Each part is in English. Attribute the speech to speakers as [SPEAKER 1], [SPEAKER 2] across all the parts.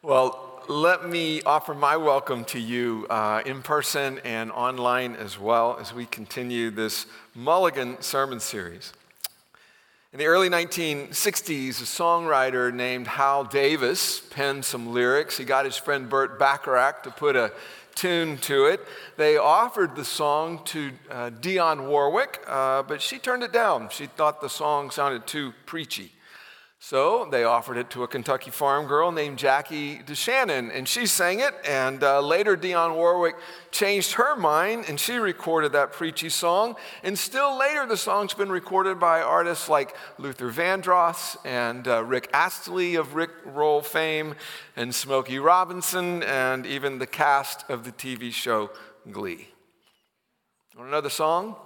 [SPEAKER 1] Well, let me offer my welcome to you uh, in person and online as well as we continue this Mulligan sermon series. In the early 1960s, a songwriter named Hal David penned some lyrics. He got his friend Burt Bacharach to put a tune to it. They offered the song to uh, Dionne Warwick, uh, but she turned it down. She thought the song sounded too preachy. So they offered it to a Kentucky farm girl named Jackie DeShannon, and she sang it. And uh, later, Dionne Warwick changed her mind and she recorded that preachy song. And still later, the song's been recorded by artists like Luther Vandross and uh, Rick Astley of Rick Roll fame, and Smokey Robinson, and even the cast of the TV show Glee. Want another song?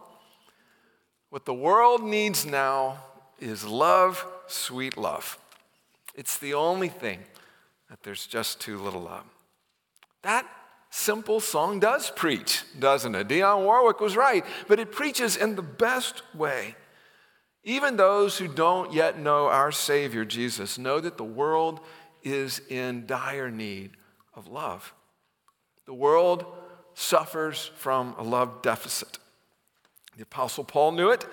[SPEAKER 1] What the world needs now is love sweet love. It's the only thing that there's just too little of. That simple song does preach, doesn't it? Dionne Warwick was right, but it preaches in the best way. Even those who don't yet know our Savior, Jesus, know that the world is in dire need of love. The world suffers from a love deficit. The Apostle Paul knew it.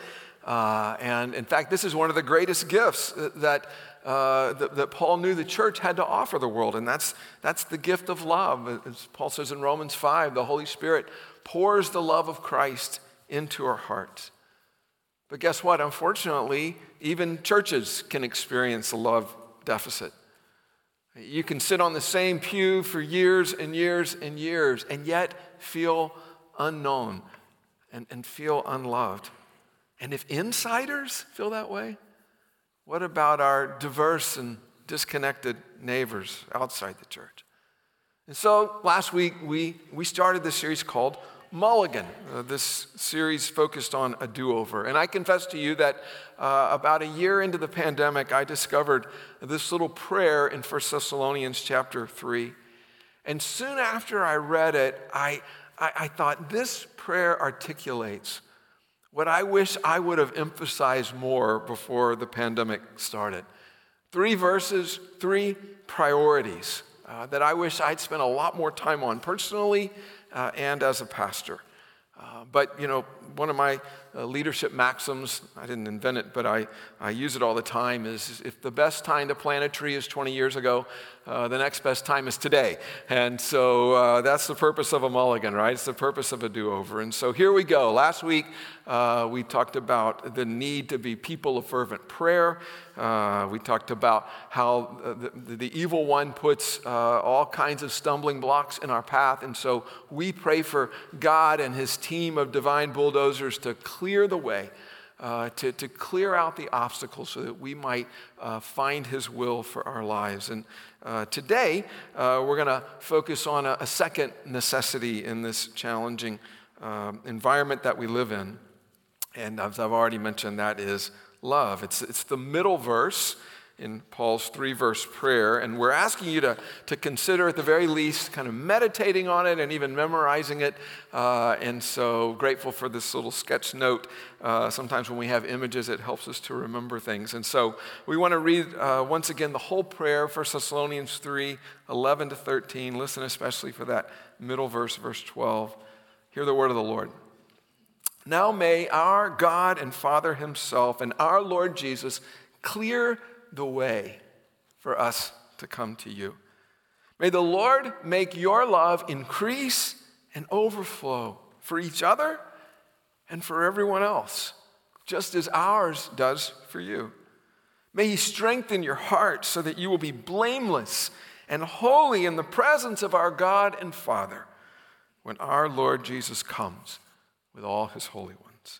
[SPEAKER 1] Uh, and in fact, this is one of the greatest gifts that, uh, that, that, Paul knew the church had to offer the world, and that's, that's the gift of love. As Paul says in Romans 5, the Holy Spirit pours the love of Christ into our hearts. But guess what? Unfortunately, even churches can experience a love deficit. You can sit on the same pew for years and years and years and yet feel unknown and, and feel unloved. And if insiders feel that way, what about our diverse and disconnected neighbors outside the church? And so last week we, we started this series called Mulligan. Uh, this series focused on a do over. And I confess to you that uh, about a year into the pandemic, I discovered this little prayer in 1 Thessalonians chapter 3. And soon after I read it, I, I, I thought this prayer articulates what I wish I would have emphasized more before the pandemic started. Three verses, three priorities uh, that I wish I'd spent a lot more time on personally uh, and as a pastor. Uh, but, you know, one of my uh, leadership maxims, I didn't invent it, but I, I use it all the time, is if the best time to plant a tree is 20 years ago, uh, the next best time is today. And so uh, that's the purpose of a mulligan, right? It's the purpose of a do over. And so here we go. Last week, uh, we talked about the need to be people of fervent prayer. Uh, we talked about how uh, the, the, evil one puts all kinds of stumbling blocks in our path. And so we pray for God and his team of divine bulldozers to clear the way. Uh, to, to clear out the obstacles so that we might uh, find His will for our lives. And uh, today, uh, we're going to focus on a, a, second necessity in this challenging um, environment that we live in. And as I've already mentioned, that is love. It's, it's the middle verse in Paul's three verse prayer. And we're asking you to, to consider, at the very least, kind of meditating on it and even memorizing it. Uh, and so grateful for this little sketch note. Uh, sometimes when we have images, it helps us to remember things. And so we want to read uh, once again the whole prayer, 1 Thessalonians 3 11 to 13. Listen especially for that middle verse, verse 12. Hear the word of the Lord. Now may our God and Father Himself and our Lord Jesus clear the way for us to come to you. May the Lord make your love increase and overflow for each other and for everyone else, just as ours does for you. May He strengthen your heart so that you will be blameless and holy in the presence of our God and Father when our Lord Jesus comes with all His holy ones.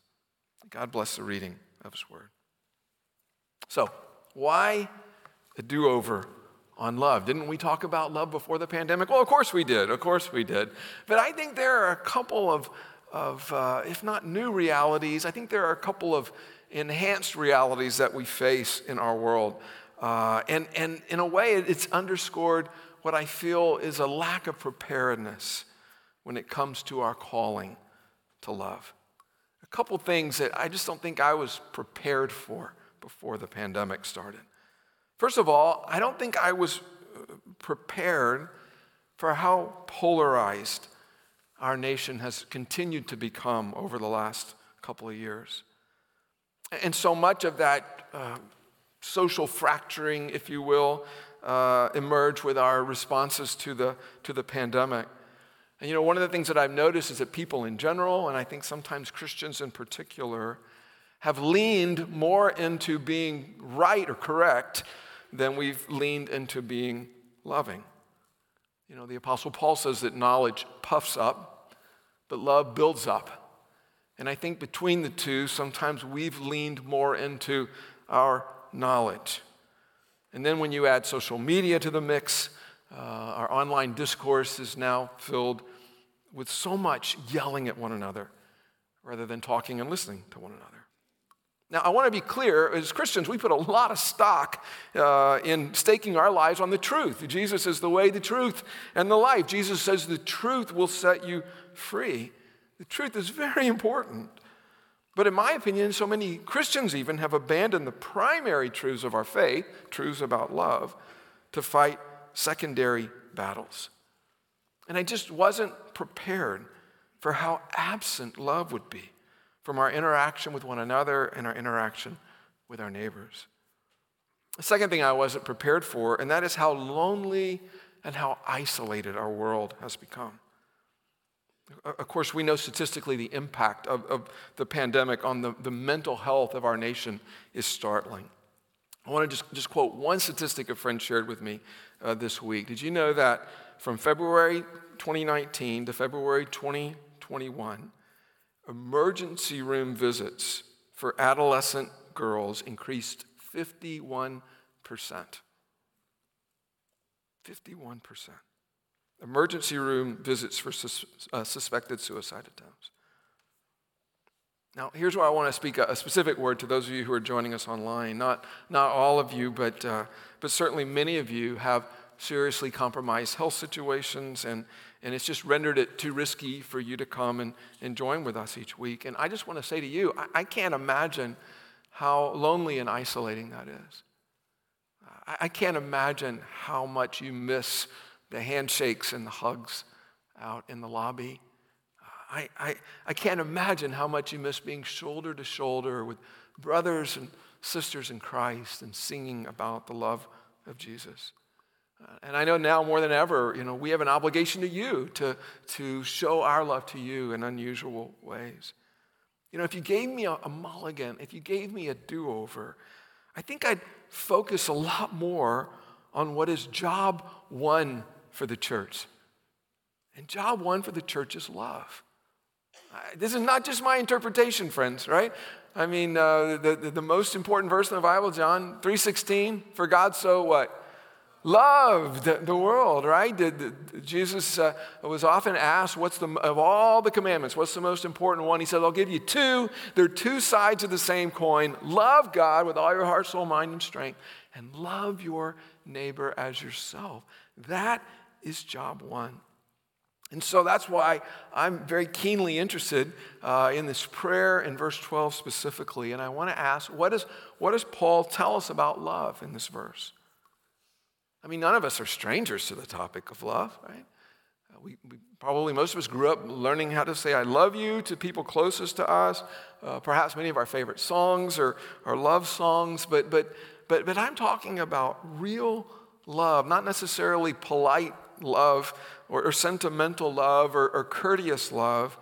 [SPEAKER 1] God bless the reading of His word. So, why a do over on love? Didn't we talk about love before the pandemic? Well, of course we did. Of course we did. But I think there are a couple of, of uh, if not new realities, I think there are a couple of enhanced realities that we face in our world. Uh, and, and in a way, it's underscored what I feel is a lack of preparedness when it comes to our calling to love. A couple things that I just don't think I was prepared for before the pandemic started. First of all, I don't think I was uh, prepared for how polarized our nation has continued to become over the last couple of years. And so much of that uh, social fracturing, if you will, uh, emerged with our responses to the, to the pandemic. And you know, one of the things that I've noticed is that people in general, and I think sometimes Christians in particular, have leaned more into being right or correct than we've leaned into being loving. You know, the Apostle Paul says that knowledge puffs up, but love builds up. And I think between the two, sometimes we've leaned more into our knowledge. And then when you add social media to the mix, uh, our online discourse is now filled with so much yelling at one another rather than talking and listening to one another. Now, I want to be clear as Christians, we put a lot of stock uh, in staking our lives on the truth. Jesus is the way, the truth, and the life. Jesus says the truth will set you free. The truth is very important. But in my opinion, so many Christians even have abandoned the primary truths of our faith, truths about love, to fight secondary battles. And I just wasn't prepared for how absent love would be from our interaction with one another and our interaction with our neighbors. The second thing I wasn't prepared for, and that is how lonely and how isolated our world has become. Of course, we know statistically the impact of, of the pandemic on the, the mental health of our nation is startling. I want to just, just quote one statistic a friend shared with me uh, this week. Did you know that from February 2019 to February 2021, emergency room visits for adolescent girls increased 51%. 51%. Emergency room visits for sus- uh, suspected suicide attempts. Now, here's where I want to speak a, a, specific word to those of you who are joining us online. Not, not all of you, but, uh, but certainly many of you have seriously compromised health situations, and, and it's just rendered it too risky for you to come and, and join with us each week. And I just want to say to you, I, I can't imagine how lonely and isolating that is. I, I can't imagine how much you miss the handshakes and the hugs out in the lobby. I, I, I can't imagine how much you miss being shoulder to shoulder with brothers and sisters in Christ and singing about the love of Jesus. Uh, and I know now more than ever, you know, we have an obligation to you to, to show our love to you in unusual ways. You know, if you gave me a, a mulligan, if you gave me a do over, I think I'd focus a lot more on what is job one for the church. And job one for the church is love. This is not just my interpretation, friends, right? I mean, uh, the, the, the most important verse in the Bible, John 3.16, for God so what? Loved the world, right? Jesus uh, was often asked, what's the, of all the commandments, what's the most important one? He said, I'll give you two. They're two sides of the same coin. Love God with all your heart, soul, mind, and strength, and love your neighbor as yourself. That is job one. And so that's why I'm very keenly interested uh, in this prayer in verse 12 specifically. And I want to ask, what, is, what does Paul tell us about love in this verse? I mean, none of us are strangers to the topic of love, right? Uh, we, we, probably most of us grew up learning how to say I love you to people closest to us. Uh, perhaps many of our favorite songs are, are love songs, but, but, but, but I'm talking about real love, not necessarily polite love or, or sentimental love or, or, courteous love,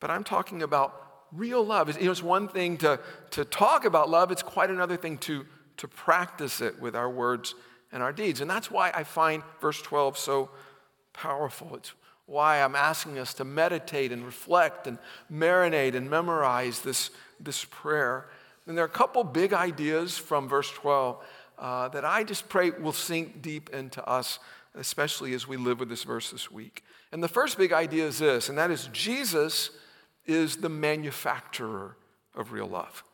[SPEAKER 1] but I'm talking about real love. It's, you know, it's one thing to, to talk about love, it's quite another thing to, to practice it with our words and our deeds. And that's why I find verse 12 so powerful. It's why I'm asking us to meditate and reflect and marinate and memorize this, this prayer. And there are a couple big ideas from verse 12 uh, that I just pray will sink deep into us, especially as we live with this verse this week. And the first big idea is this, and that is Jesus is the manufacturer of real love.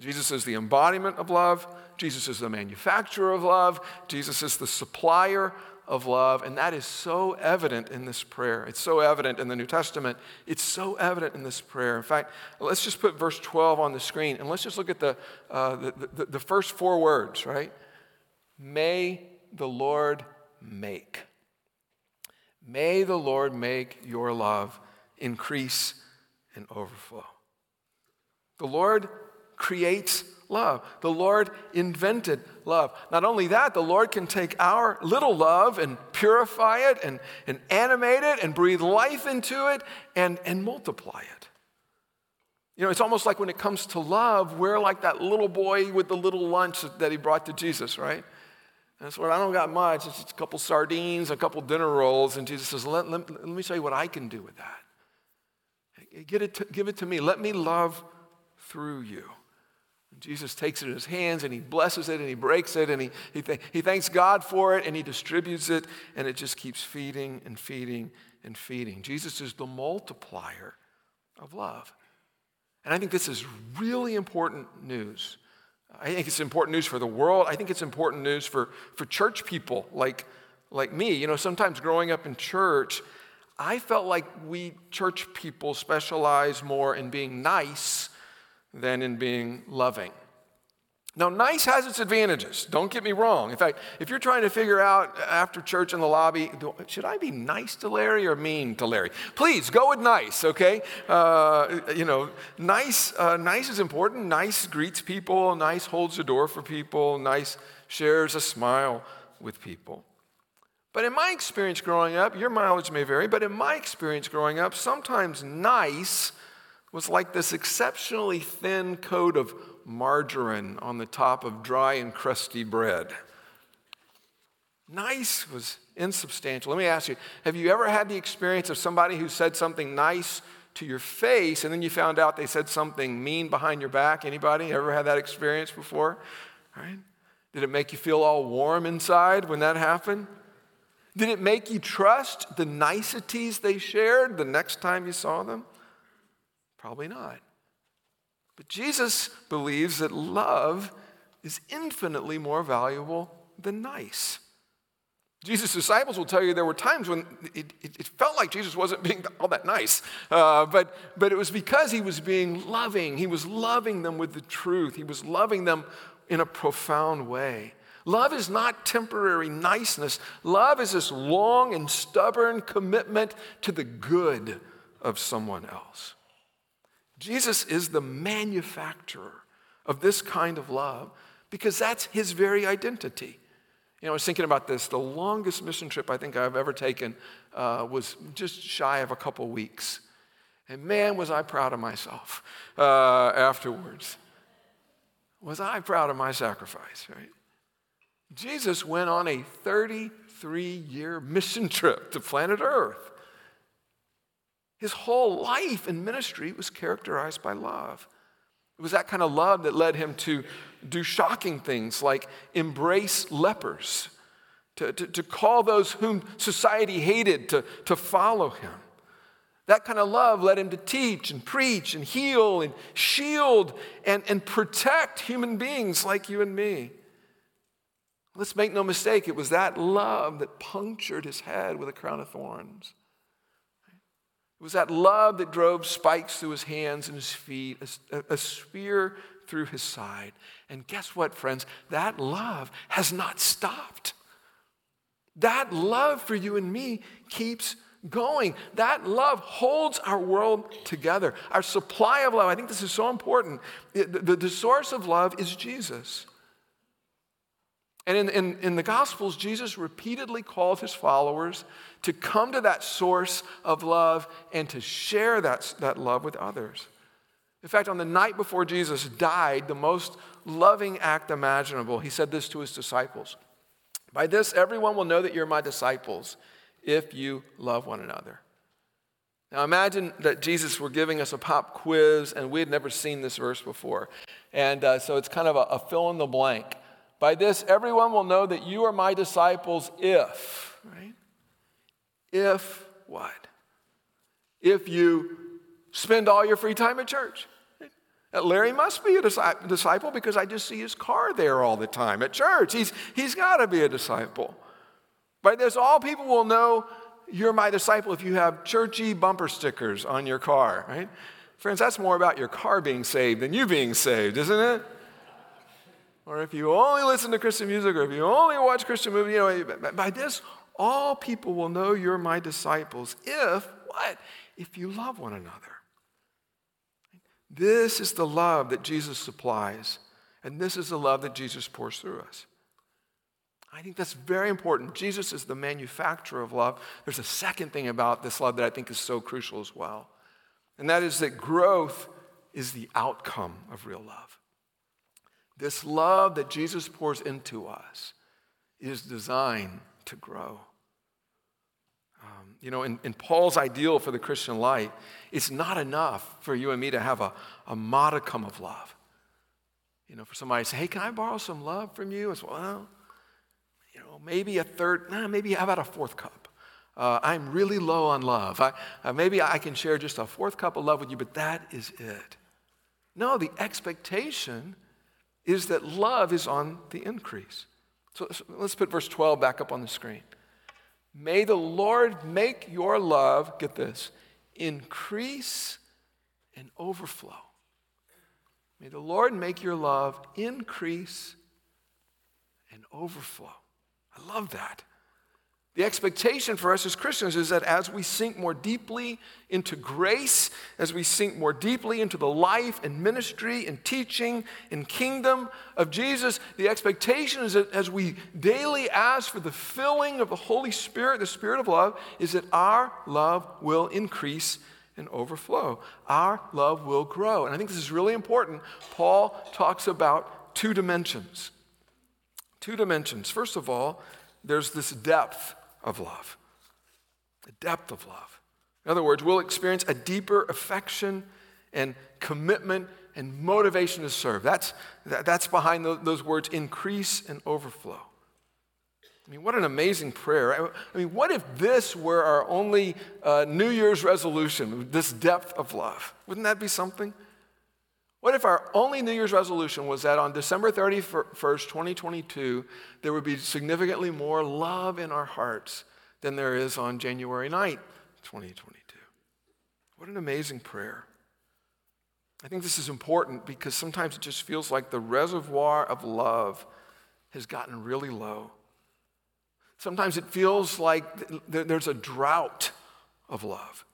[SPEAKER 1] Jesus is the embodiment of love. Jesus is the manufacturer of love. Jesus is the supplier of love. And that is so evident in this prayer. It's so evident in the New Testament. It's so evident in this prayer. In fact, let's just put verse 12 on the screen and let's just look at the, uh, the, the, the first four words, right? May the Lord make. May the Lord make your love increase and overflow. The Lord creates love. The Lord invented love. Not only that, the Lord can take our little love and purify it and, and animate it and breathe life into it and, and multiply it. You know, it's almost like when it comes to love, we're like that little boy with the little lunch that he brought to Jesus, right? That's what I don't got much. It's just a couple sardines, a couple dinner rolls. And Jesus says, let, let, let me show you what I can do with that. Get it to, give it to me. Let me love through you. And Jesus takes it in his hands and he blesses it and he breaks it and he, he, th- he thanks God for it and he distributes it and it just keeps feeding and feeding and feeding. Jesus is the multiplier of love. And I think this is really important news. I think it's important news for the world. I think it's important news for, for church people like, like me. You know, sometimes growing up in church, I felt like we church people specialize more in being nice than in being loving. Now, nice has its advantages. Don't get me wrong. In fact, if you're trying to figure out after church in the lobby, should I be nice to Larry or mean to Larry? Please go with nice, okay? Uh, you know, nice, uh, nice is important. Nice greets people. Nice holds the door for people. Nice shares a smile with people. But in my experience growing up, your mileage may vary, but in my experience growing up, sometimes nice was like this exceptionally thin coat of margarine on the top of dry and crusty bread. Nice was insubstantial. Let me ask you have you ever had the experience of somebody who said something nice to your face and then you found out they said something mean behind your back? Anybody ever had that experience before? Did it make you feel all warm inside when that happened? Did it make you trust the niceties they shared the next time you saw them? Probably not. But Jesus believes that love is infinitely more valuable than nice. Jesus' disciples will tell you there were times when it, it, it felt like Jesus wasn't being all that nice, uh, but, but it was because he was being loving. He was loving them with the truth, he was loving them in a profound way. Love is not temporary niceness, love is this long and stubborn commitment to the good of someone else. Jesus is the manufacturer of this kind of love because that's his very identity. You know, I was thinking about this. The longest mission trip I think I've ever taken uh, was just shy of a couple weeks. And man, was I proud of myself uh, afterwards. Was I proud of my sacrifice, right? Jesus went on a 33 year mission trip to planet Earth. His whole life and ministry was characterized by love. It was that kind of love that led him to do shocking things like embrace lepers, to, to, to call those whom society hated to, to follow him. That kind of love led him to teach and preach and heal and shield and, and protect human beings like you and me. Let's make no mistake, it was that love that punctured his head with a crown of thorns. It was that love that drove spikes through his hands and his feet, a, a, spear through his side. And guess what, friends? That love has not stopped. That love for you and me keeps going. That love holds our world together. Our supply of love, I think this is so important. The, the, the source of love is Jesus. And in, in, in, the Gospels, Jesus repeatedly called his followers to come to that source of love and to share that, that love with others. In fact, on the night before Jesus died, the most loving act imaginable, he said this to his disciples By this, everyone will know that you're my disciples if you love one another. Now, imagine that Jesus were giving us a pop quiz and we had never seen this verse before. And uh, so it's kind of a, a fill in the blank. By this, everyone will know that you are my disciples if, right? If what? If you spend all your free time at church. Larry must be a disciple because I just see his car there all the time at church. He's, he's got to be a disciple. By this, all people will know you're my disciple if you have churchy bumper stickers on your car, right? Friends, that's more about your car being saved than you being saved, isn't it? Or if you only listen to Christian music, or if you only watch Christian movies, you know, by this, all people will know you're my disciples if, what? If you love one another. This is the love that Jesus supplies, and this is the love that Jesus pours through us. I think that's very important. Jesus is the manufacturer of love. There's a second thing about this love that I think is so crucial as well, and that is that growth is the outcome of real love. This love that Jesus pours into us is designed to grow. Um, you know, in, in, Paul's ideal for the Christian life, it's not enough for you and me to have a, a modicum of love. You know, for somebody to say, hey, can I borrow some love from you? As well, you know, maybe a third, nah, maybe how about a fourth cup? Uh, I'm really low on love. I, uh, maybe I can share just a fourth cup of love with you, but that is it. No, the expectation is that love is on the increase. So, let's put verse 12 back up on the screen. May the Lord make your love, get this, increase and overflow. May the Lord make your love increase and overflow. I love that. The expectation for us as Christians is that as we sink more deeply into grace, as we sink more deeply into the life and ministry and teaching and kingdom of Jesus, the expectation is that as we daily ask for the filling of the Holy Spirit, the Spirit of love, is that our love will increase and overflow. Our love will grow. And I think this is really important. Paul talks about two dimensions. Two dimensions. First of all, there's this depth of love. The depth of love. In other words, we'll experience a deeper affection and commitment and motivation to serve. That's, that's behind those words increase and overflow. I mean, what an amazing prayer. I mean, what if this were our only uh, New Year's resolution, this depth of love? Wouldn't that be something? What if our only New Year's resolution was that on December 31st, 2022, there would be significantly more love in our hearts than there is on January 9th, 2022? What an amazing prayer. I think this is important because sometimes it just feels like the reservoir of love has gotten really low. Sometimes it feels like there's a drought of love.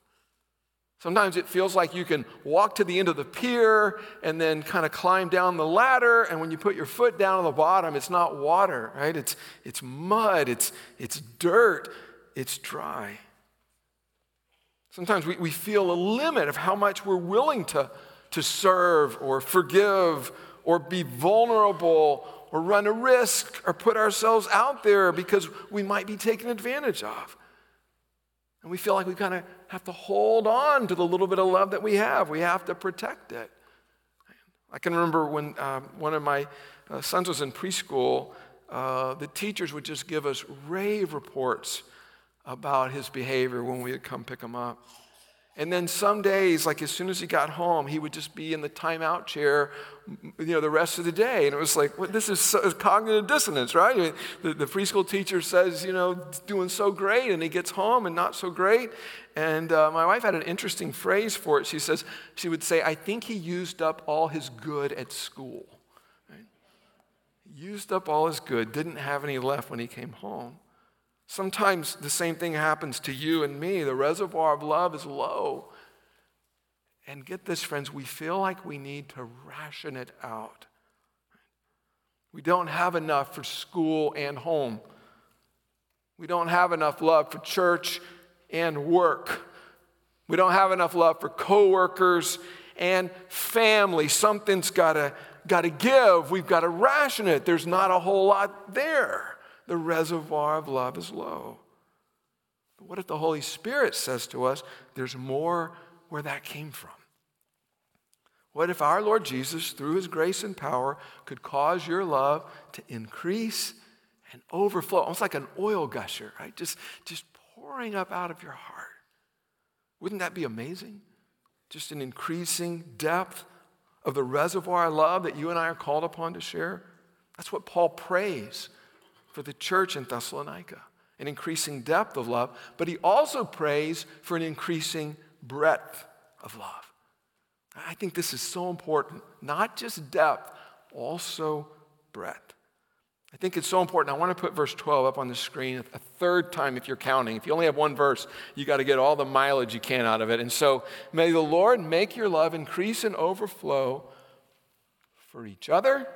[SPEAKER 1] Sometimes it feels like you can walk to the end of the pier and then kind of climb down the ladder, and when you put your foot down on the bottom, it's not water, right? It's, it's mud, it's, it's dirt, it's dry. Sometimes we, we feel a limit of how much we're willing to, to serve or forgive or be vulnerable or run a risk or put ourselves out there because we might be taken advantage of. And we feel like we kind of have to hold on to the little bit of love that we have. We have to protect it. I can remember when um, one of my uh, sons was in preschool, uh, the teachers would just give us rave reports about his behavior when we would come pick him up. And then some days, like as soon as he got home, he would just be in the timeout chair, you know, the rest of the day. And it was like, well, this is so, cognitive dissonance, right? I mean, the, the, preschool teacher says, you know, doing so great, and he gets home and not so great. And uh, my wife had an interesting phrase for it. She says, she would say, I think he used up all his good at school. Right? Used up all his good, didn't have any left when he came home. Sometimes the same thing happens to you and me. The reservoir of love is low. And get this, friends, we feel like we need to ration it out. We don't have enough for school and home. We don't have enough love for church and work. We don't have enough love for coworkers and family. Something's got to got to give. We've got to ration it. There's not a whole lot there the reservoir of love is low. But what if the Holy Spirit says to us, there's more where that came from? What if our Lord Jesus, through his grace and power, could cause your love to increase and overflow, almost like an oil gusher, right? Just, just pouring up out of your heart. Wouldn't that be amazing? Just an increasing depth of the reservoir of love that you and I are called upon to share. That's what Paul prays for the church in Thessalonica, an increasing depth of love, but he also prays for an increasing breadth of love. I think this is so important. Not just depth, also breadth. I think it's so important. I want to put verse 12 up on the screen a third time if you're counting. If you only have one verse, you got to get all the mileage you can out of it. And so, may the Lord make your love increase and overflow for each other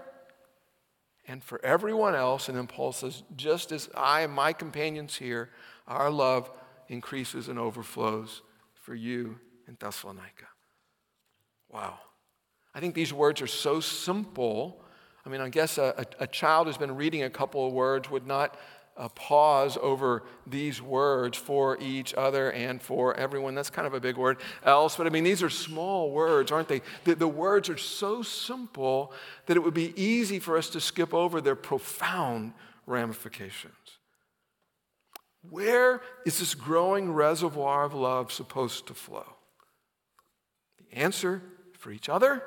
[SPEAKER 1] and for everyone else. And then Paul says, just as I and my companions here, our love increases and overflows for you in Thessalonica. Wow. I think these words are so simple I mean, I guess a, a, a child who's been reading a couple of words would not uh, pause over these words for each other and for everyone. That's kind of a big word else, but I mean, these are small words, aren't they? The, the words are so simple that it would be easy for us to skip over their profound ramifications. Where is this growing reservoir of love supposed to flow? The answer for each other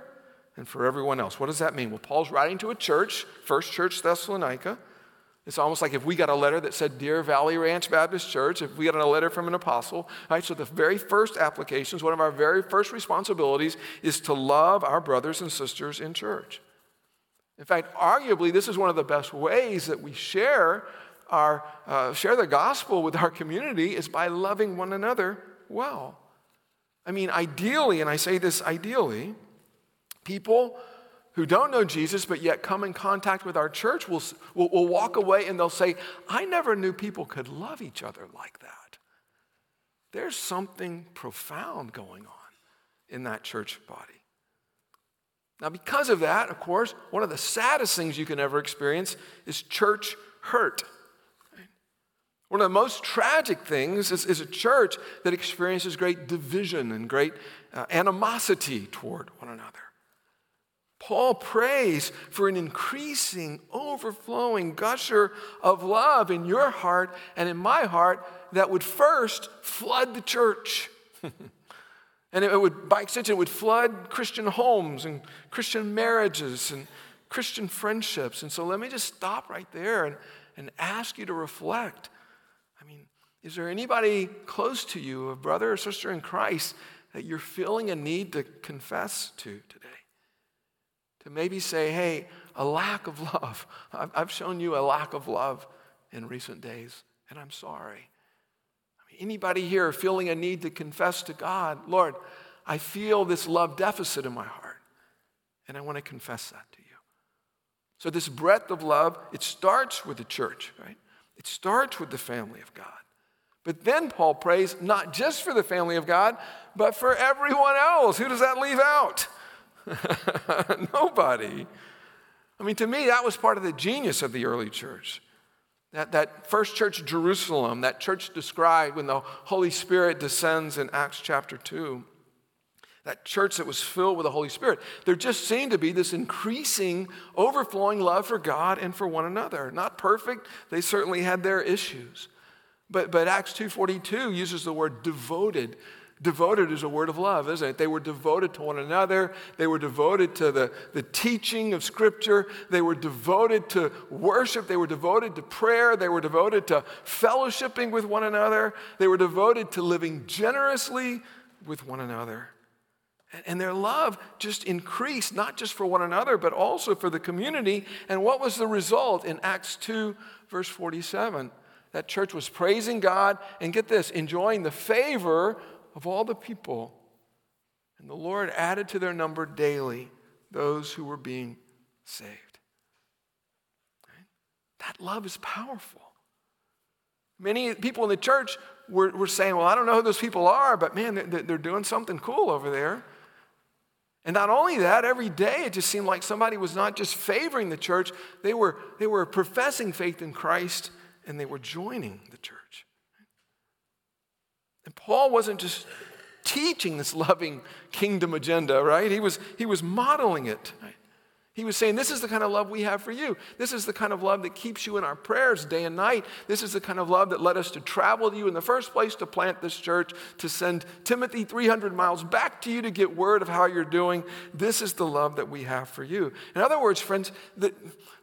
[SPEAKER 1] and for everyone else. What does that mean? Well, Paul's writing to a church, First Church Thessalonica. It's almost like if we got a letter that said, Dear Valley Ranch Baptist Church, if we got a letter from an apostle, right? So the very first applications, one of our very first responsibilities is to love our brothers and sisters in church. In fact, arguably, this is one of the best ways that we share our uh, share the gospel with our community is by loving one another well. I mean, ideally, and I say this ideally, People who don't know Jesus but yet come in contact with our church will, will, will walk away and they'll say, I never knew people could love each other like that. There's something profound going on in that church body. Now, because of that, of course, one of the saddest things you can ever experience is church hurt. One of the most tragic things is, is a church that experiences great division and great uh, animosity toward one another. Paul prays for an increasing, overflowing gusher of love in your heart and in my heart that would first flood the church. and it would, by extension, it would flood Christian homes and Christian marriages and Christian friendships. And so let me just stop right there and, and ask you to reflect. I mean, is there anybody close to you, a brother or sister in Christ, that you're feeling a need to confess to today? To maybe say, hey, a lack of love. I've shown you a lack of love in recent days, and I'm sorry. Anybody here feeling a need to confess to God, Lord, I feel this love deficit in my heart, and I want to confess that to you. So, this breadth of love, it starts with the church, right? It starts with the family of God. But then Paul prays not just for the family of God, but for everyone else. Who does that leave out? Nobody. I mean, to me, that was part of the genius of the early church. That, that first church, Jerusalem, that church described when the Holy Spirit descends in Acts chapter 2, that church that was filled with the Holy Spirit, there just seemed to be this increasing, overflowing love for God and for one another. Not perfect, they certainly had their issues. But, but Acts 2.42 uses the word devoted Devoted is a word of love, isn't it? They were devoted to one another. They were devoted to the, the teaching of Scripture. They were devoted to worship. They were devoted to prayer. They were devoted to fellowshipping with one another. They were devoted to living generously with one another. And, their love just increased, not just for one another, but also for the community. And what was the result in Acts 2, verse 47? That church was praising God and get this, enjoying the favor of all the people. And the Lord added to their number daily those who were being saved. That love is powerful. Many people in the church were, were saying, Well, I don't know who those people are, but man, they're, they're doing something cool over there. And not only that, every day it just seemed like somebody was not just favoring the church, they were, they were professing faith in Christ and they were joining the church. And Paul wasn't just teaching this loving kingdom agenda, right? He was, he was modeling it. He was saying, This is the kind of love we have for you. This is the kind of love that keeps you in our prayers day and night. This is the kind of love that led us to travel to you in the first place to plant this church, to send Timothy 300 miles back to you to get word of how you're doing. This is the love that we have for you. In other words, friends, the,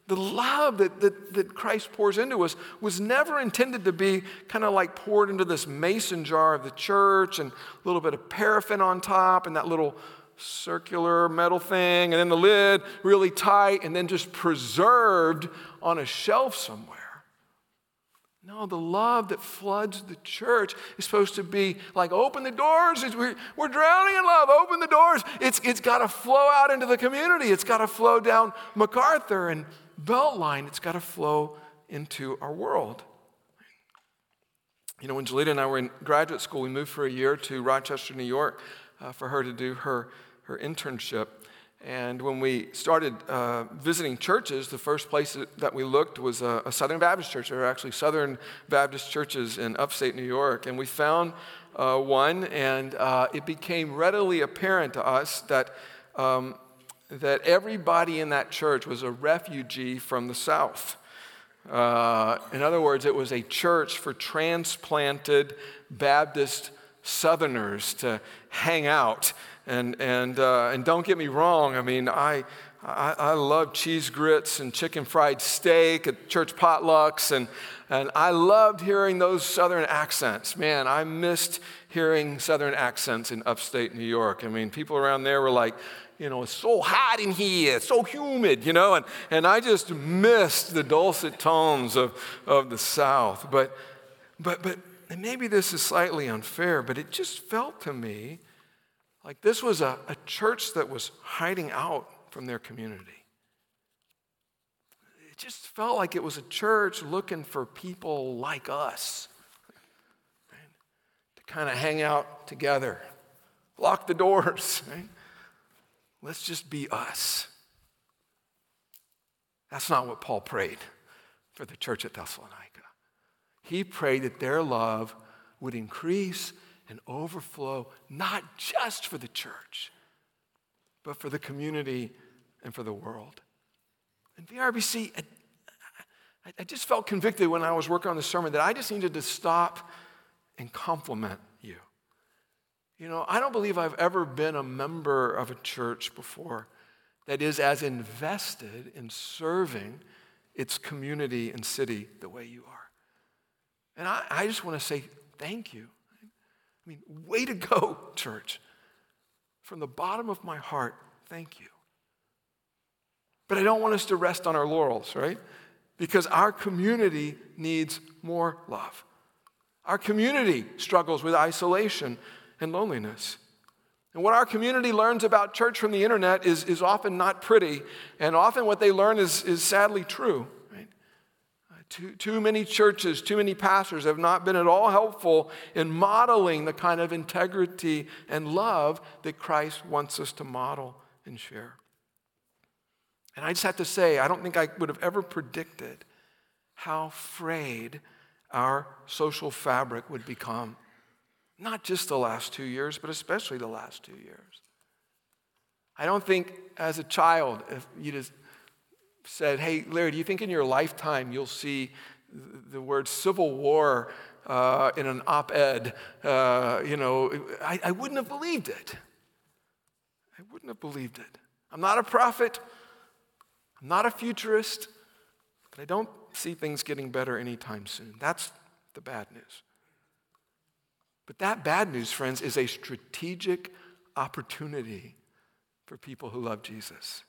[SPEAKER 1] the love that, that, that Christ pours into us was never intended to be kind of like poured into this mason jar of the church and a little bit of paraffin on top and that little circular metal thing, and then the lid really tight, and then just preserved on a shelf somewhere. No, the love that floods the church is supposed to be like open the doors. We're, we're drowning in love. Open the doors. It's, it's got to flow out into the community. It's got to flow down MacArthur and Beltline. It's got to flow into our world. You know, when Jelita and I were in graduate school, we moved for a year to Rochester, New York, uh, for her to do her, her internship. And when we started uh, visiting churches, the first place that we looked was a, a, Southern Baptist church. There are actually Southern Baptist churches in upstate New York. And we found uh, one, and uh, it became readily apparent to us that, um, that everybody in that church was a refugee from the South. Uh, in other words, it was a church for transplanted Baptist Southerners to hang out and, and, uh, and don't get me wrong, I mean, I, I, I, love cheese grits and chicken fried steak at church potlucks, and, and I loved hearing those southern accents. Man, I missed hearing southern accents in upstate New York. I mean, people around there were like, you know, it's so hot in here, it's so humid, you know, and, and I just missed the dulcet tones of, of the South. But, but, but maybe this is slightly unfair, but it just felt to me like this was a, a church that was hiding out from their community. It just felt like it was a church looking for people like us right? to kind of hang out together, lock the doors. Right? Let's just be us. That's not what Paul prayed for the church at Thessalonica. He prayed that their love would increase and overflow, not just for the church, but for the community and for the world. And VRBC, I, just felt convicted when I was working on the sermon that I just needed to stop and compliment you. Know, I don't believe I've ever been a member of a church before that is as invested in serving its community and city the way you are. And I, I just want to say thank you. I mean, way to go, church. From the bottom of my heart, thank you. But I don't want us to rest on our laurels, right? Because our community needs more love. Our community struggles with isolation and loneliness. And what our community learns about church from the internet is, is often not pretty, and often what they learn is, is sadly true. Uh, too, too many churches, too many pastors have not been at all helpful in modeling the kind of integrity and love that Christ wants us to model and share. And I just have to say, I don't think I would have ever predicted how frayed our social fabric would become. Not just the last two years, but especially the last two years. I don't think as a child, if you just said, Hey, Larry, do you think in your lifetime you'll see the word civil war uh, in an op ed? Uh, you know, I, I wouldn't have believed it. I wouldn't have believed it. I'm not a prophet, I'm not a futurist, but I don't see things getting better anytime soon. That's the bad news. But that bad news, friends, is a strategic opportunity for people who love Jesus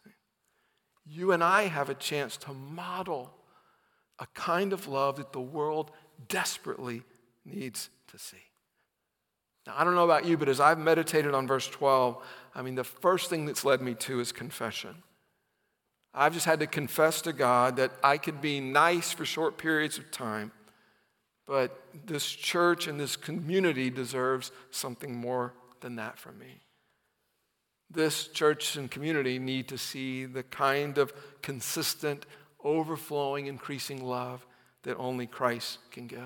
[SPEAKER 1] you and I have a chance to model a kind of love that the world desperately needs to see. Now, I don't know about you, but as I've meditated on verse 12, I mean, the first thing that's led me to is confession. I've just had to confess to God that I could be nice for short periods of time, but this church and this community deserves something more than that from me this church and community need to see the kind of consistent, overflowing, increasing love that only Christ can give.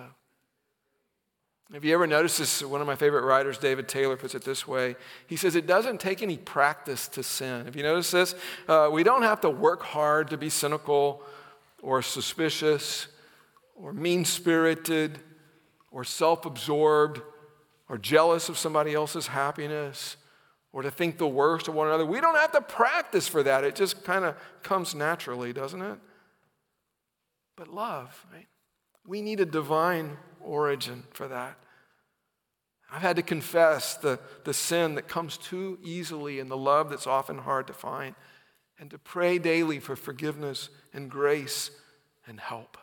[SPEAKER 1] Have you ever noticed this? One of my favorite writers, David Taylor, puts it this way. He says, It doesn't take any practice to sin. Have you noticed this? Uh, we don't have to work hard to be cynical or suspicious or mean spirited or self absorbed or jealous of somebody else's happiness or to think the worst of one another. We don't have to practice for that. It just kind of comes naturally, doesn't it? But love, right? We need a divine origin for that. I've had to confess the, the sin that comes too easily and the love that's often hard to find, and to pray daily for forgiveness and grace and help.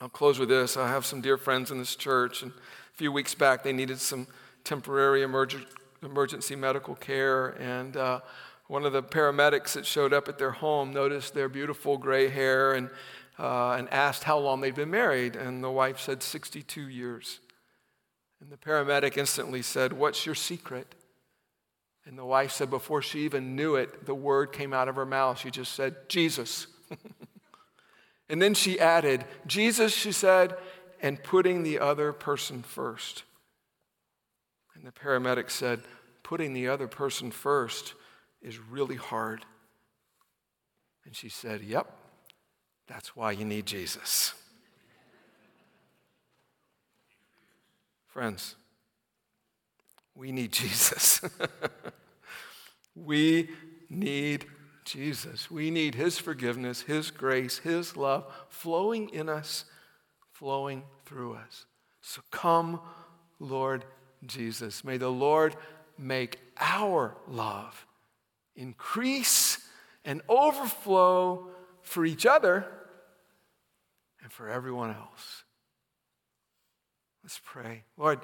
[SPEAKER 1] I'll close with this. I have some dear friends in this church, and a few weeks back they needed some temporary emerg- emergency medical care, and uh, one of the paramedics that showed up at their home noticed their beautiful gray hair and, uh, and asked how long they'd been married, and the wife said 62 years. And the paramedic instantly said, What's your secret? And the wife said, before she even knew it, the word came out of her mouth. She just said, Jesus. and then she added, Jesus, she said, and putting the other person first. And the paramedic said, Putting the other person first is really hard. And she said, Yep, that's why you need Jesus. Friends, we need Jesus. we need Jesus. We need His forgiveness, His grace, His love flowing in us, flowing through us. So come, Lord Jesus. May the Lord make our love increase and overflow for each other and for everyone else. Let's pray. Lord,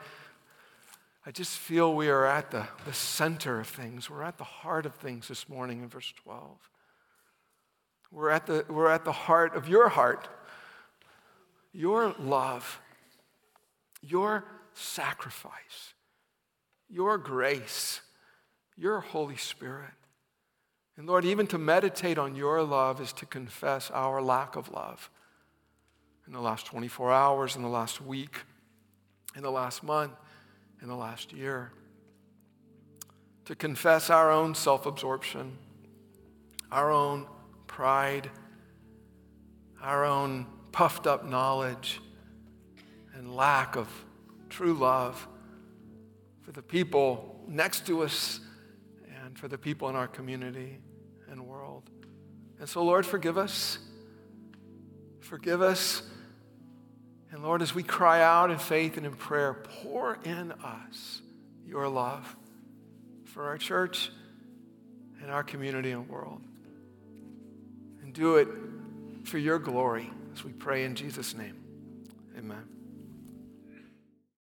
[SPEAKER 1] I just feel we are at the, the center of things. We're at the heart of things this morning in verse 12. We're at the, we're at the heart of your heart, your love, your sacrifice, your grace, your Holy Spirit. And Lord, even to meditate on your love is to confess our lack of love. In the last 24 hours, in the last week, in the last month, in the last year. To confess our own self absorption, our own pride, our own puffed up knowledge, and lack of true love for the people next to us and for the people in our community and world. And so, Lord, forgive us. Forgive us and Lord, as we cry out in faith and in prayer, pour in us your love for our church and our community and world. And do it for your glory as we pray in Jesus' name. Amen.